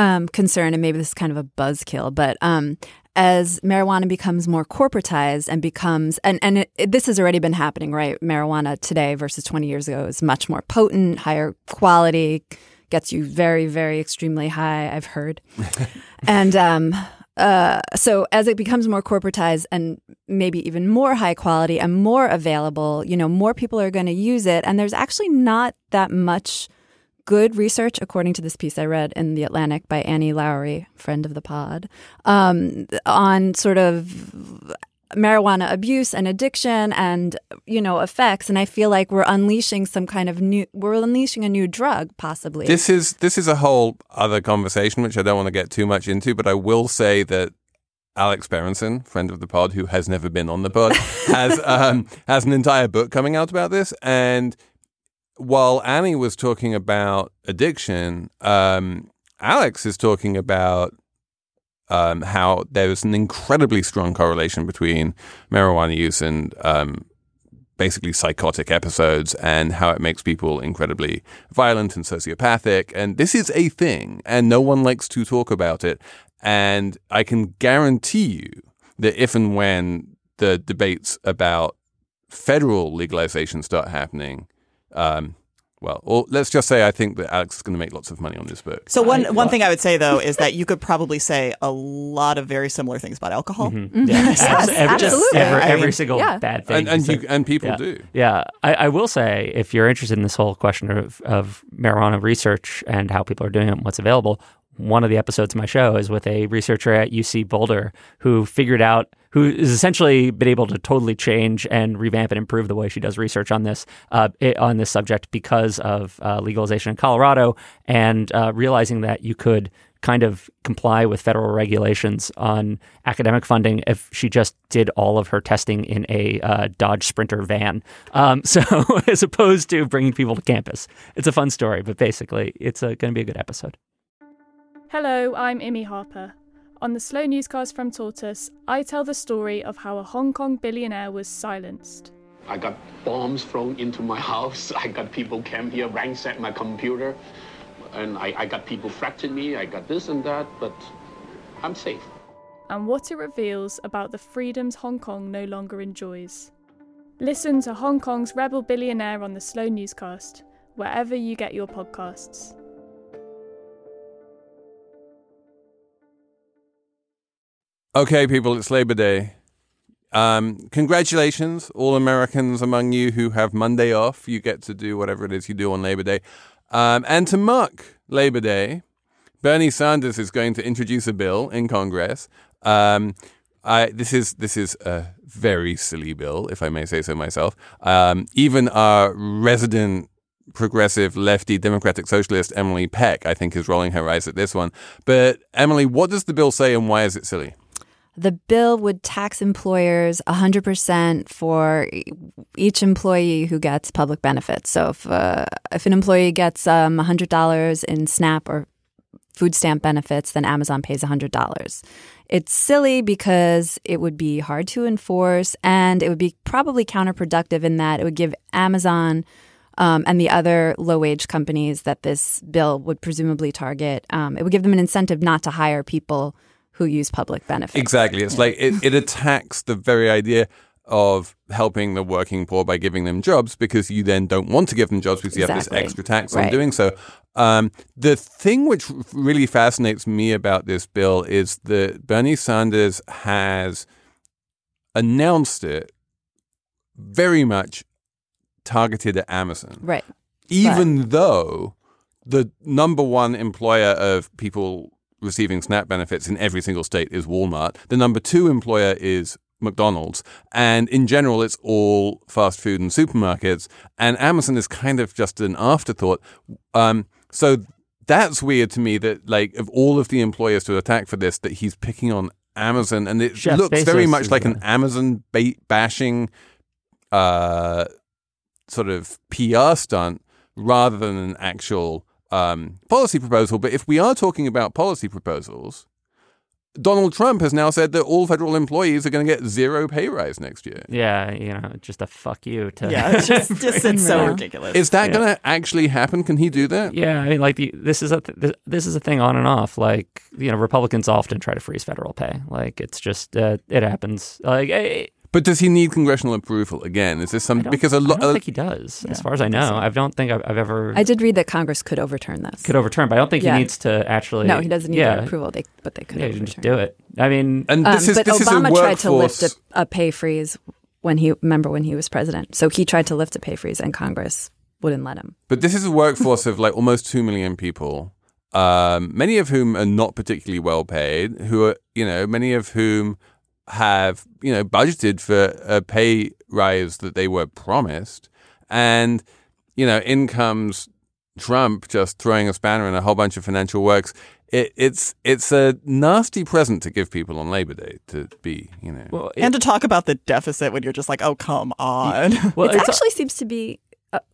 um, concern, and maybe this is kind of a buzzkill, but um, as marijuana becomes more corporatized and becomes, and, and it, it- this has already been happening, right? Marijuana today versus 20 years ago is much more potent, higher quality, gets you very, very extremely high, I've heard. [LAUGHS] and um, uh, so as it becomes more corporatized and maybe even more high quality and more available, you know, more people are going to use it. And there's actually not that much good research, according to this piece I read in The Atlantic by Annie Lowrey, friend of the pod, um, on sort of marijuana abuse and addiction and you know effects and i feel like we're unleashing some kind of new we're unleashing a new drug possibly This is this is a whole other conversation which I don't want to get too much into, but I will say that Alex Berenson, friend of the pod, who has never been on the pod, [LAUGHS] has um, has an entire book coming out about this. And while Annie was talking about addiction, um, Alex is talking about um, how there is an incredibly strong correlation between marijuana use and um, basically psychotic episodes and how it makes people incredibly violent and sociopathic. And this is a thing, and no one likes to talk about it. And I can guarantee you that if and when the debates about federal legalization start happening, um, well, or let's just say I think that Alex is going to make lots of money on this book. So one one thing I would say though is that you could probably say a lot of very similar things about alcohol. Mm-hmm. Yes. Abs- every, absolutely. every, I mean- single Yeah. bad thing. And and, you you, and people yeah. do. Yeah, I, I will say if you're interested in this whole question of, of marijuana research and how people are doing it and what's available, one of the episodes of my show is with a researcher at UC Boulder who figured out, who has essentially been able to totally change and revamp and improve the way she does research on this uh, on this subject because of uh, legalization in Colorado and uh, realizing that you could kind of comply with federal regulations on academic funding if she just did all of her testing in a uh, Dodge Sprinter van. Um, [LAUGHS] so, [LAUGHS] as opposed to bringing people to campus, it's a fun story, but basically, it's going to be a good episode. Hello, I'm Imi Harper. On the Slow Newscast from Tortoise, I tell the story of how a Hong Kong billionaire was silenced. I got bombs thrown into my [LAUGHS] house. I got people came here, ransacked my computer. And I, I got people threatening me. I got this and that, but I'm safe. and what it reveals about the freedoms Hong Kong no longer enjoys. Listen to Hong Kong's rebel billionaire on the Slow Newscast, wherever you get your podcasts. Okay, people, it's Labor Day. Um, congratulations, all Americans among you who have Monday off. You get to do whatever it is you do on Labor Day. Um, and to mark Labor Day, Bernie Sanders is going to introduce a bill in Congress. Um, I, this is this is a very silly bill, if I may say so myself. Um, even our resident progressive lefty democratic socialist Emily Peck, I think, is rolling her eyes at this one. But Emily, what does the bill say, and why is it silly? The bill would tax employers 100% for each employee who gets public benefits. So if, uh, if an employee gets um, $100 in SNAP or food stamp benefits, then Amazon pays $100. It's silly because it would be hard to enforce and it would be probably counterproductive in that it would give Amazon um, and the other low wage companies that this bill would presumably target, um, it would give them an incentive not to hire people who use public benefits. Exactly. It's like it, it attacks the very idea of helping the working poor by giving them jobs because you then don't want to give them jobs because you have this extra tax on doing so. Um, the thing which really fascinates me about this bill is that Bernie Sanders has announced it very much targeted at Amazon Right. even though the number one employer of people receiving SNAP benefits in every single state is Walmart, the number two employer is McDonald's, and in general, it's all fast food and supermarkets, and Amazon is kind of just an afterthought. Um, so that's weird to me that, like, of all of the employers to attack for this, that he's picking on Amazon, and it Jeff looks very much like an Amazon bait bashing uh, sort of PR stunt rather than an actual um, policy proposal. But if we are talking about policy proposals, Donald Trump has now said that all federal employees are going to get zero pay rise next year. Yeah, you know, just a fuck you to Yeah, it's [LAUGHS] just, just it's so [LAUGHS] Yeah. ridiculous. Is that Yeah. going to actually happen? Can he do that? Yeah, I mean, like the, this is a th- this, this is a thing on and off. Like you know, Republicans often try to freeze federal pay. Like it's just uh, it happens. Like But does he need congressional approval again? Is this I some because a I lot? don't think he does, as far as I know. I don't think I've, I've ever I did read that Congress could overturn this. could overturn, but I don't think Yeah. he needs to actually. no, he doesn't need yeah, their approval, they, but they could Yeah, overturn. just do it. I mean, and Um, this is but this Obama is a tried to lift a, a pay freeze when he remember when he was president. So he tried to lift a pay freeze, and Congress wouldn't let him. But this is a workforce of like almost 2 million people, um, many of whom are not particularly well paid, who are, you know, many of whom have, you know, budgeted for a pay rise that they were promised. And, you know, in comes Trump just throwing a spanner in a whole bunch of financial works. It, it's it's a nasty present to give people on Labor Day to be, you know. Well, it- and to talk about the deficit when you're just like, oh, come on. well, [LAUGHS] it it's- actually seems to be.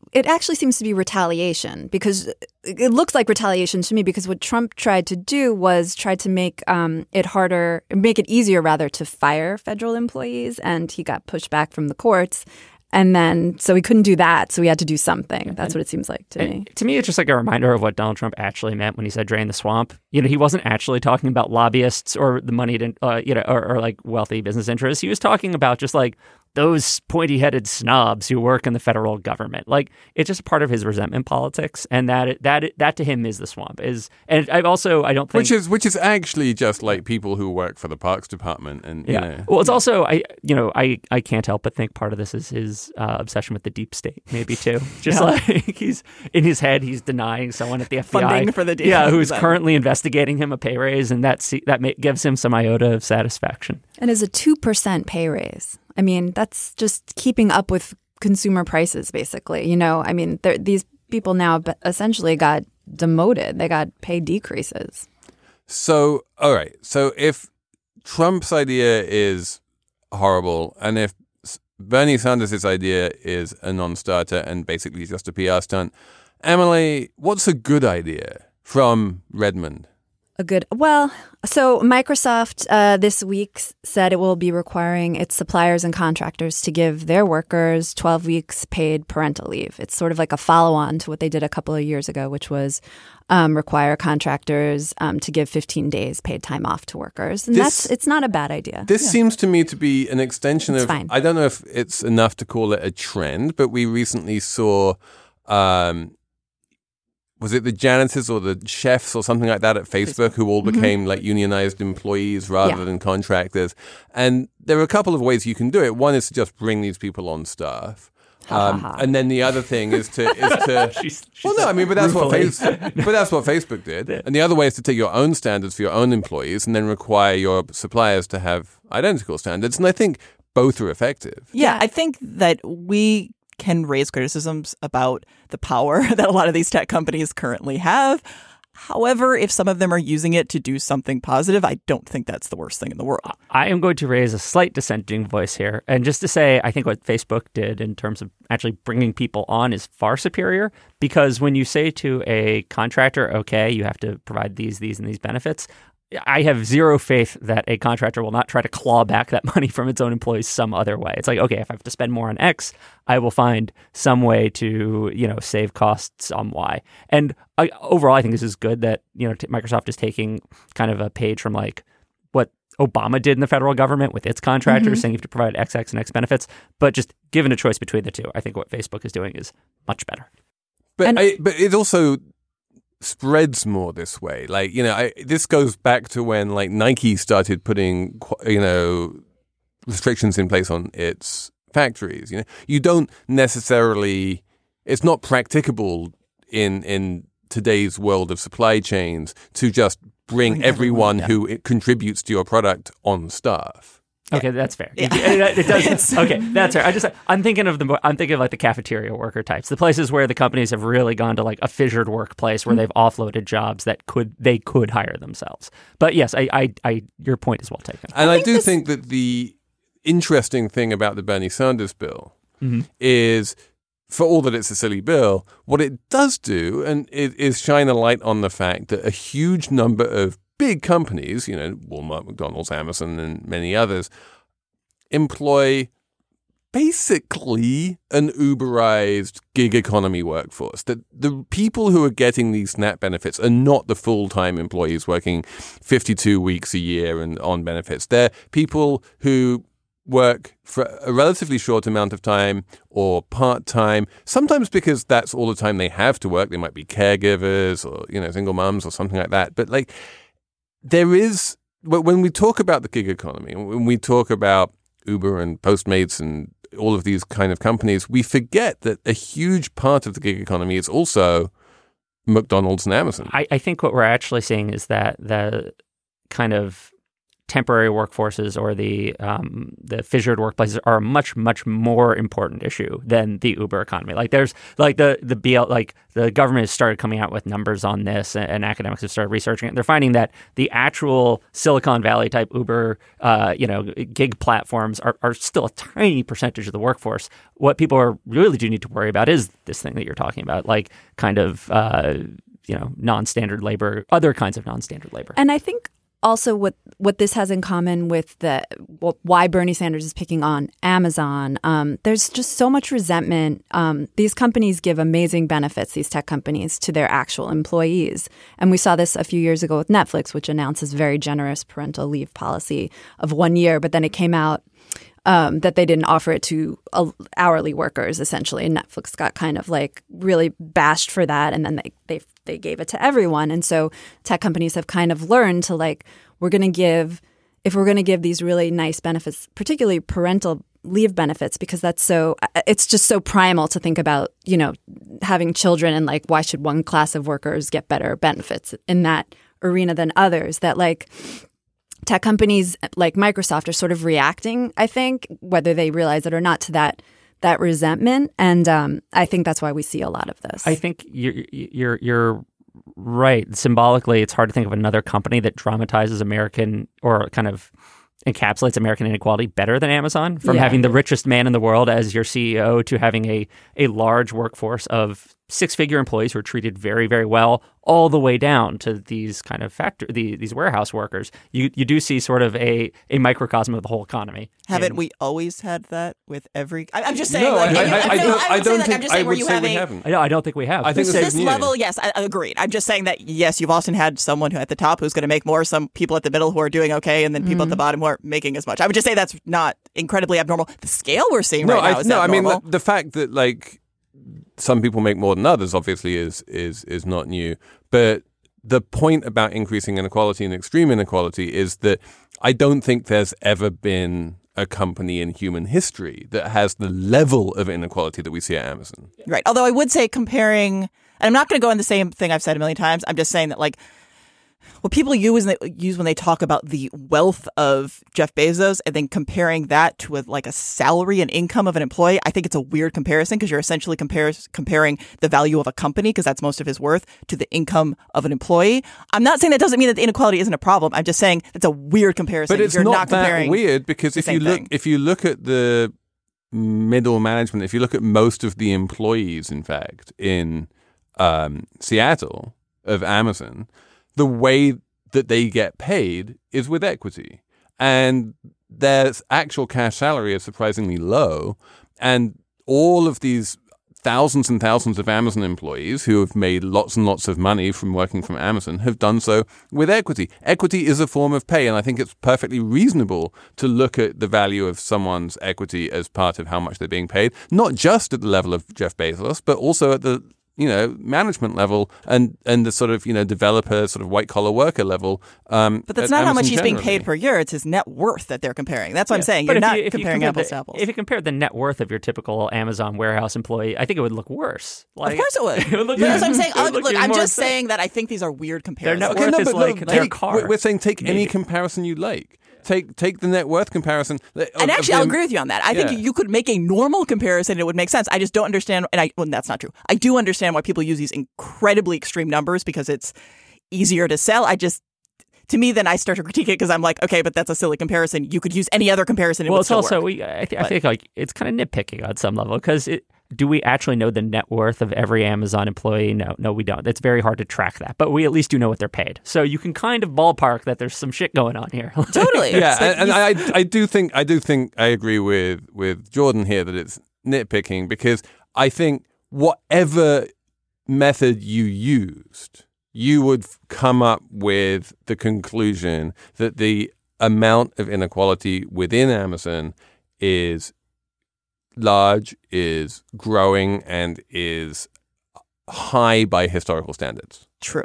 Uh, it actually seems to be retaliation because it looks like retaliation to me because what Trump tried to do was try to make um, it harder, make it easier rather to fire federal employees, and he got pushed back from the courts. And then, so he couldn't do that. So he had to do something. That's what it seems like to me. To me, it's just like a reminder of what Donald Trump actually meant when he said "drain the swamp." You know, he wasn't actually talking about lobbyists or the money to, uh, you know, or, or like wealthy business interests. He was talking about just like those pointy-headed snobs who work in the federal government. Like it's just part of his resentment politics, and that that that to him is the swamp. Is and I also I don't think Which is which is actually just like people who work for the Parks Department and you yeah. know Well, it's also I you know I I can't help but think part of this is his uh, obsession with the deep state, maybe too. [LAUGHS] Just like [LAUGHS] he's in his head, he's denying someone at the FBI Funding for the deep- yeah, who's [LAUGHS] exactly. currently investigating him a pay raise, and that that gives him some iota of satisfaction. And is a 2% pay raise. I mean, that's just keeping up with consumer prices, basically. You know, I mean, these people now essentially got demoted, they got pay decreases. So, all right. So, if Trump's idea is horrible, and if Bernie Sanders' idea is a non-starter and basically just a PR stunt, Emily, what's a good idea from Redmond? A good, well, so Microsoft uh, this week said it will be requiring its suppliers and contractors to give their workers 12 weeks paid parental leave. It's sort of like a follow on to what they did a couple of years ago, which was um, require contractors um, to give 15 days paid time off to workers. And This- that's, it's not a bad idea. This seems to me to be an extension It's of. fine. I don't know if it's enough to call it a trend, but we recently saw. Um, was it the janitors or the chefs or something like that at Facebook who all became like unionized employees rather Mm-hmm. Yeah. than contractors? And there are a couple of ways you can do it. One is to just bring these people on staff. Um, and then the other thing is to is to [LAUGHS] She's- she well no I mean but that's what ruefully. face, but that's what Facebook did and the other way is to take your own standards for your own employees and then require your suppliers to have identical standards and I think both are effective Yeah, I think that we can raise criticisms about the power [LAUGHS] that a lot of these tech companies currently have. However, if some of them are using it to do something positive, I don't think that's the worst thing in the world. I am going to raise a slight dissenting voice here. And just to say, I think what Facebook did in terms of actually bringing people on is far superior because when you say to a contractor, okay, you have to provide these, these, and these benefits, I have zero faith that a contractor will not try to claw back that [LAUGHS] money from its own employees some other way. It's like, okay, if I have to spend more on X, I will find some way to, you know, save costs on Y. And I, overall, I think this is good that, you know, t- Microsoft is taking kind of a page from like what Obama did in the federal government with its contractors, mm-hmm. saying you have to provide XX and X benefits. But just given a choice between the two, I think what Facebook is doing is much better. But And- I, but it also spreads more this way. Like you know, I, this goes back to when like Nike started putting you know restrictions in place on its factories. You know, you don't necessarily. It's not practicable in in today's world of supply chains to just bring, everyone, who it contributes to your product on staff. Okay, that's fair. Yeah. [LAUGHS] It, it- it does. It's- okay, that's fair. I just I'm thinking of the I'm thinking of like the cafeteria worker types, the places where the companies have really gone to like a fissured workplace where they've offloaded jobs that could they could hire themselves. But yes, I I, I your point is well taken. And I, think do this- think that the interesting thing about the Bernie Sanders bill Mm-hmm. is, for all that it's a silly bill, what it does do and it is shine a light on the fact that a huge number of big companies, you know, Walmart, McDonald's, Amazon, and many others, employ basically an Uberized gig economy workforce. That the people who are getting these SNAP benefits are not the full time employees working 52 weeks a year and on benefits. They're people who work for a relatively short amount of time or part time, sometimes because that's all the time they have to work. They might be caregivers or, you know, single moms or something like that. But like, there is, when we talk about the gig economy, when we talk about Uber and Postmates and all of these kind of companies, we forget that a huge part of the gig economy is also McDonald's and Amazon. I, I think what we're actually seeing is that the kind of temporary workforces or the um, the fissured workplaces are a much much more important issue than the Uber economy. Like there's like the the BL like the government has started coming out with numbers on this, and, and academics have started researching it. They're finding that the actual Silicon Valley type Uber, uh, you know, gig platforms are, are still a tiny percentage of the workforce. What people are really do need to worry about is this thing that you're talking about, like kind of. Uh, you know, non-standard labor, other kinds of non-standard labor. And I think also what what this has in common with the why Bernie Sanders is picking on Amazon. Um, there's just so much resentment. Um, these companies give amazing benefits, these tech companies, to their actual employees, and we saw this a few years ago with Netflix, which announced announces very generous parental leave policy of one year, but then it came out. Um, that they didn't offer it to uh, hourly workers essentially and netflix got kind of like really bashed for that and then they, they they gave it to everyone. And so tech companies have kind of learned to like, we're going to give, if we're going to give these really nice benefits, particularly parental leave benefits, because that's so, uh, it's just so primal to think about, you know, having children and like, why should one class of workers get better benefits in that arena than others? That like, tech companies like Microsoft are sort of reacting, I think, whether they realize it or not, to that that resentment, and um, I think that's why we see a lot of this. I think you're you're you're right. Symbolically, it's hard to think of another company that dramatizes American or kind of encapsulates American inequality better than Amazon. From Yeah. having the richest man in the world as your CEO to having a a large workforce of six figure employees who are treated very very well, all the way down to these kind of factory the, these warehouse workers. You you do see sort of a a microcosm of the whole economy. Haven't in- we always had that with every? I, I'm just saying. No, like, I- you know, I- I don't- I'm I don't like, think- I'm just I saying where would you say we haven't. I I don't think we have. I think This this this level, yes, I, agreed. I'm just saying that yes, you've often had someone who at the top who's going to make more, some people at the middle who are doing okay, and then people Mm-hmm. at the bottom who aren't making as much. I would just say that's not incredibly abnormal. The scale we're seeing no, right now I, is no, I mean the, the fact that like some people make more than others obviously is is is not new. But the point about increasing inequality and extreme inequality is that I don't think there's ever been a company in human history that has the level of inequality that we see at Amazon. Right. Although I would say comparing, and I'm not going to go in the same thing I've said a million times. I'm just saying that like what people use when they, use when they talk about the wealth of Jeff Bezos and then comparing that to a, like a salary and income of an employee, I think it's a weird comparison because you're essentially compare, comparing the value of a company because that's most of his worth to the income of an employee. I'm not saying that doesn't mean that the inequality isn't a problem. I'm just saying it's a weird comparison. But it's you're not, not, that weird because if you look thing. if you look at the middle management, if you look at most of the employees, in fact, in um, Seattle of Amazon, the way that they get paid is with equity, and their actual cash salary is surprisingly low, and all of these thousands and thousands of Amazon employees who have made lots and lots of money from working from Amazon have done so with equity. Equity is a form of pay, and I think it's perfectly reasonable to look at the value of someone's equity as part of how much they're being paid, not just at the level of Jeff Bezos, but also at the you know management level and and the sort of you know developer sort of white collar worker level. Um, but that's at not how much Amazon he's being paid per year. It's his net worth that they're comparing. That's what I'm saying. But You're if not you- if you comparing compare apples the- to apples. If you compare the net worth of your typical Amazon warehouse employee, I think it would look worse. Like, of course it would. [LAUGHS] it would look But that's what I'm saying. [LAUGHS] it would Oh, look look, I'm just insane. saying that I think these are weird comparisons. Their net Okay, worth no, is but like look, their car, We're we're saying take any comparison you like. Take take the net worth comparison. Uh, of- and actually, I'll agree with you on that. I think you could make a normal comparison; and it would make sense. I just don't understand, and I well, that's not true. I do understand why people use these incredibly extreme numbers because it's easier to sell. I just, to me, then I start to critique it because I'm like, okay, but that's a silly comparison. You could use any other comparison. It well, would it's still also work. we. I, th- I think like it's kind of nitpicking on some level because it. Do we actually know the net worth of every Amazon employee? No, no, we don't. It's very hard to track that, but we at least do know what they're paid. So you can kind of ballpark that there's some shit going on here. [LAUGHS] totally. yeah, like and, and I I do think I do think I agree with with Jordan here that it's nitpicking because I think whatever method you used, you would come up with the conclusion that the amount of inequality within Amazon is large, is growing, and is high by historical standards. true.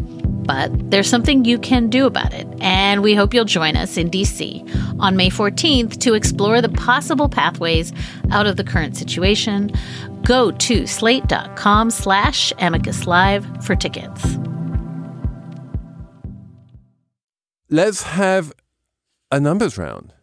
But there's something you can do about it, and we hope you'll join us in DC on May 14th to explore the possible pathways out of the current situation. Go to slate.com slash amicus live for tickets. Let's have a numbers round.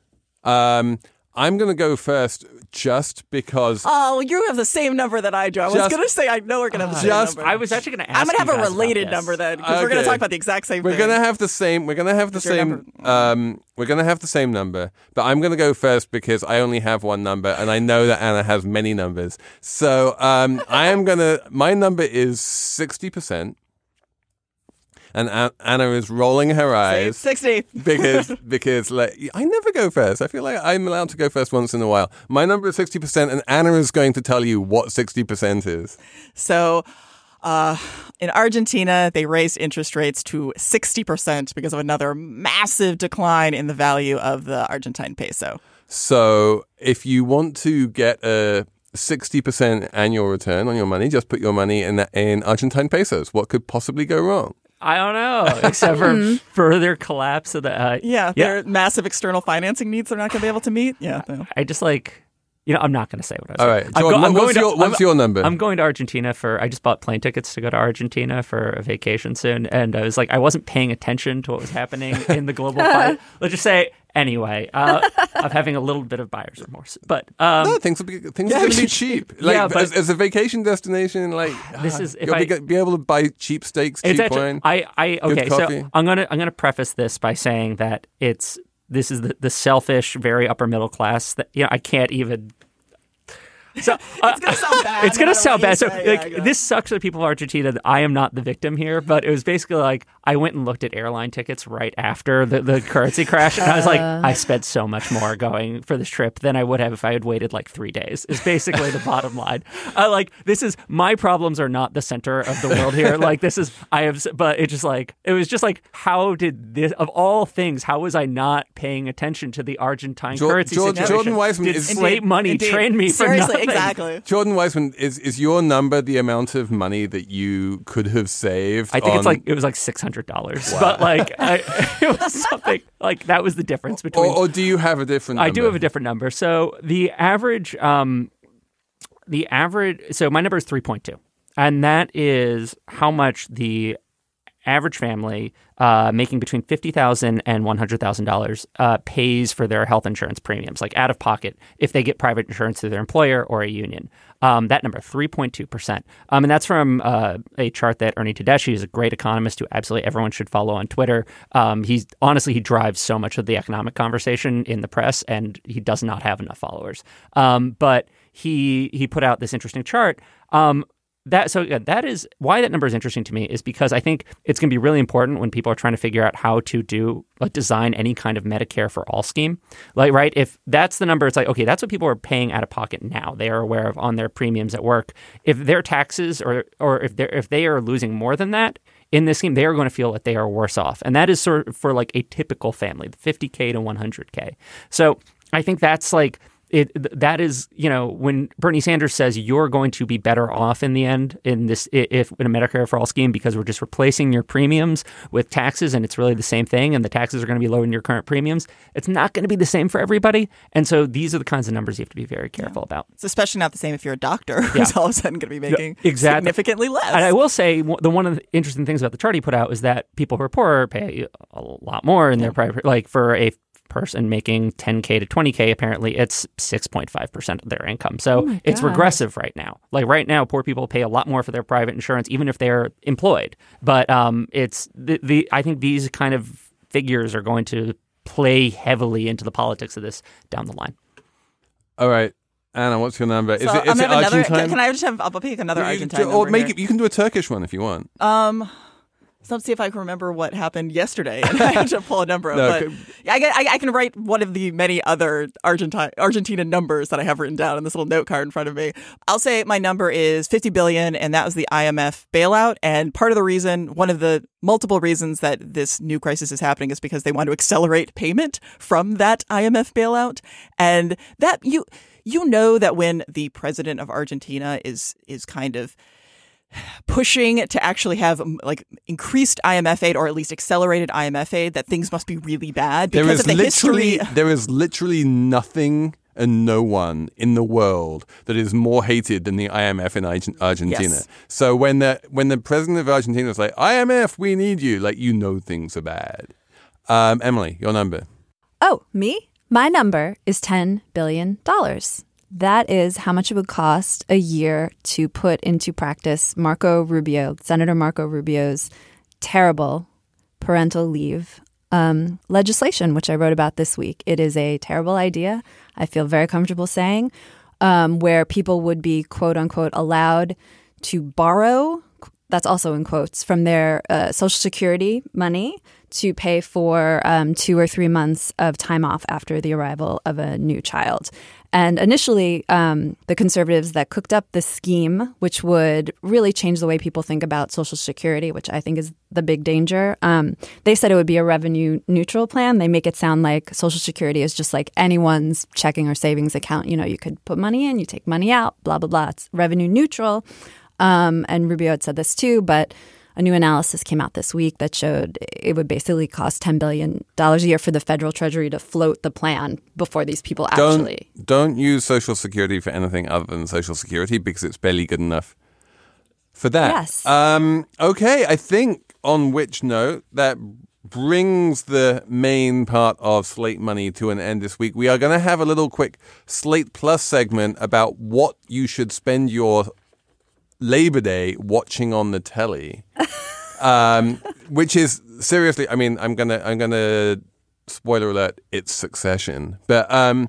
Um, I'm going to go first just because. Oh, you have the same number that I do. I was Just- going to say I know we're going to have the same Just- number. I was actually going to ask. I'm going to have a related number then because we're going to talk about the exact same We're thing. gonna have the same. We're gonna have the What's same. number? Um, we're gonna have the same number, but I'm gonna go first because I only have one number, and I know that Anna has many numbers. So um, I am gonna. My number is sixty percent, and Anna is rolling her eyes 60. [LAUGHS] because because like I never go first. I feel like I'm allowed to go first once in a while. My number is sixty percent, and Anna is going to tell you what sixty percent is. So uh, in Argentina, they raised interest rates to 60% because of another massive decline in the value of the Argentine peso. So if you want to get a 60% annual return on your money, just put your money in in Argentine pesos. What could possibly go wrong? I don't know, except for further collapse of the. Uh, Yeah, yeah. their massive external financing needs they're not going to be able to meet. Yeah. no. I just like, you know, I'm not going to say what I was. All saying. right, I'm Jordan, I'm what's to- your- what's I'm- your number? I'm going to Argentina for. I just bought plane tickets to go to Argentina for a vacation soon, and I was like, I wasn't paying attention to what was happening in the global [LAUGHS] fight. Let's just say. Anyway, uh, [LAUGHS] I'm having a little bit of buyer's remorse, but um, no, things will be things are going to be cheap. Like Yeah, but- as, as a vacation destination, like [SIGHS] This ah, is- if you'll I- be, be able to buy cheap steaks, cheap actually wine. I I good okay. coffee. So I'm gonna I'm gonna preface this by saying that it's this is the, the selfish, very upper middle class that you know I can't even. So [LAUGHS] uh, It's going to sound bad. it's gonna sound bad. So say. like, Yeah, yeah. this sucks for the people of Argentina. I am not the victim here, but it was basically like I went and looked at airline tickets right after the, the currency crash, and I was like, I spent so much more going for this trip than I would have if I had waited like three days. Is basically the bottom line. I like this is my problems are not the center of the world here. [LAUGHS] Like this is I have, but it just like it was just like how did this of all things? How was I not paying attention to the Argentine Jor- currency Jor- situation? Jordan Weissmann did is- slate money indeed. train me for nothing? Exactly. Jordan Weissmann, is is your number the amount of money that you could have saved? I think it's like it was like six hundred dollars, but like I, [LAUGHS] it was something like that was the difference between. or, or do you have a different? I do have a different number. So the average, um, the average. So my number is three point two, and that is how much the average family uh, making between fifty thousand and one hundred thousand dollars uh, pays for their health insurance premiums, like out of pocket, if they get private insurance through their employer or a union. Um, that number, three point two percent, um, and that's from uh, a chart that Ernie Tedeschi is a great economist who absolutely everyone should follow on Twitter. Um, he's honestly he drives so much of the economic conversation in the press, and he does not have enough followers. Um, but he he put out this interesting chart. Um, that so yeah, that is why that number is interesting to me is because I think it's going to be really important when people are trying to figure out how to do like design any kind of Medicare for all scheme. Like right, if that's the number, it's like okay, that's what people are paying out of pocket now. They are aware of on their premiums at work. If their taxes or or if they if they are losing more than that in this scheme, they are going to feel that they are worse off, and that is sort of for like a typical family, the 50k to 100k. So I think that's like it that is you know when Bernie Sanders says you're going to be better off in the end in this if in a Medicare for all scheme because we're just replacing your premiums with taxes and it's really the same thing and the taxes are going to be lower than your current premiums it's not going to be the same for everybody. And so these are the kinds of numbers you have to be very careful about. It's especially not the same if you're a doctor [LAUGHS] who's all of a sudden going to be making exactly. significantly less. And I will say the one of the interesting things about the chart he put out is that people who are poor pay a lot more in their private, like for a person making 10k to 20k apparently it's 6.5% of their income so my it's regressive right now like right now poor people pay a lot more for their private insurance even if they're employed but um it's the, the i think these kind of figures are going to play heavily into the politics of this down the line. All right. Anna, what's your number? Is So it, is I'm it gonna another. Argentine? Can I just have? I'll pick another You- Argentine. or number make here. it. You can do a Turkish one if you want. Um, so let's see if I can remember what happened yesterday. And I have to pull a number. [LAUGHS] No, but. I, can- I, I can write one of the many other Argentine Argentina numbers that I have written down in this little note card in front of me. I'll say my number is 50 billion, and that was the IMF bailout. And part of the reason, one of the multiple reasons that this new crisis is happening is because they want to accelerate payment from that IMF bailout. And that you you know that when the president of Argentina is is kind of pushing to actually have like increased IMF aid or at least accelerated IMF aid, that things must be really bad because is of the literally history. there is literally nothing and no one in the world that is more hated than the IMF in Argentina. Yes. So when the when the president of Argentina is like IMF, we need you, like you know things are bad. Um, Emily, your number. Oh, me? My number is $10 billion. That is how much it would cost a year to put into practice Marco Rubio, Senator Marco Rubio's terrible parental leave um, legislation, which I wrote about this week. It is a terrible idea. I feel very comfortable saying, um, where people would be quote unquote allowed to borrow. That's also in quotes from their uh, Social Security money to pay for um, two or three months of time off after the arrival of a new child. And initially, um, the conservatives that cooked up this scheme, which would really change the way people think about Social Security, which I think is the big danger, um, they said it would be a revenue neutral plan. They make it sound like Social Security is just like anyone's checking or savings account. You know, you could put money in, you take money out, blah, blah, blah. It's revenue neutral. Um, and Rubio had said this too, but a new analysis came out this week that showed it would basically cost $10 billion a year for the federal treasury to float the plan before these people actually. Don't don't use Social Security for anything other than Social Security because it's barely good enough for that. Yes. Um, okay, I think on which note that brings the main part of Slate Money to an end this week. We are going to have a little quick Slate Plus segment about what you should spend your Labor Day watching on the telly, um, [LAUGHS] which is seriously. I mean, I'm gonna I'm gonna spoiler alert. It's Succession, but um,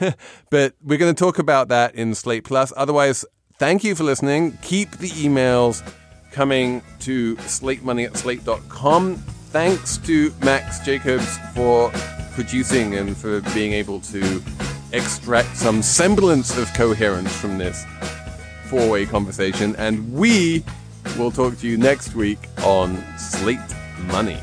[LAUGHS] but we're gonna talk about that in Slate Plus. Otherwise, thank you for listening. Keep the emails coming to slatemoney at slate.com. Thanks to Max Jacobs for producing and for being able to extract some semblance of coherence from this four way conversation. And we will talk to you next week on Slate Money.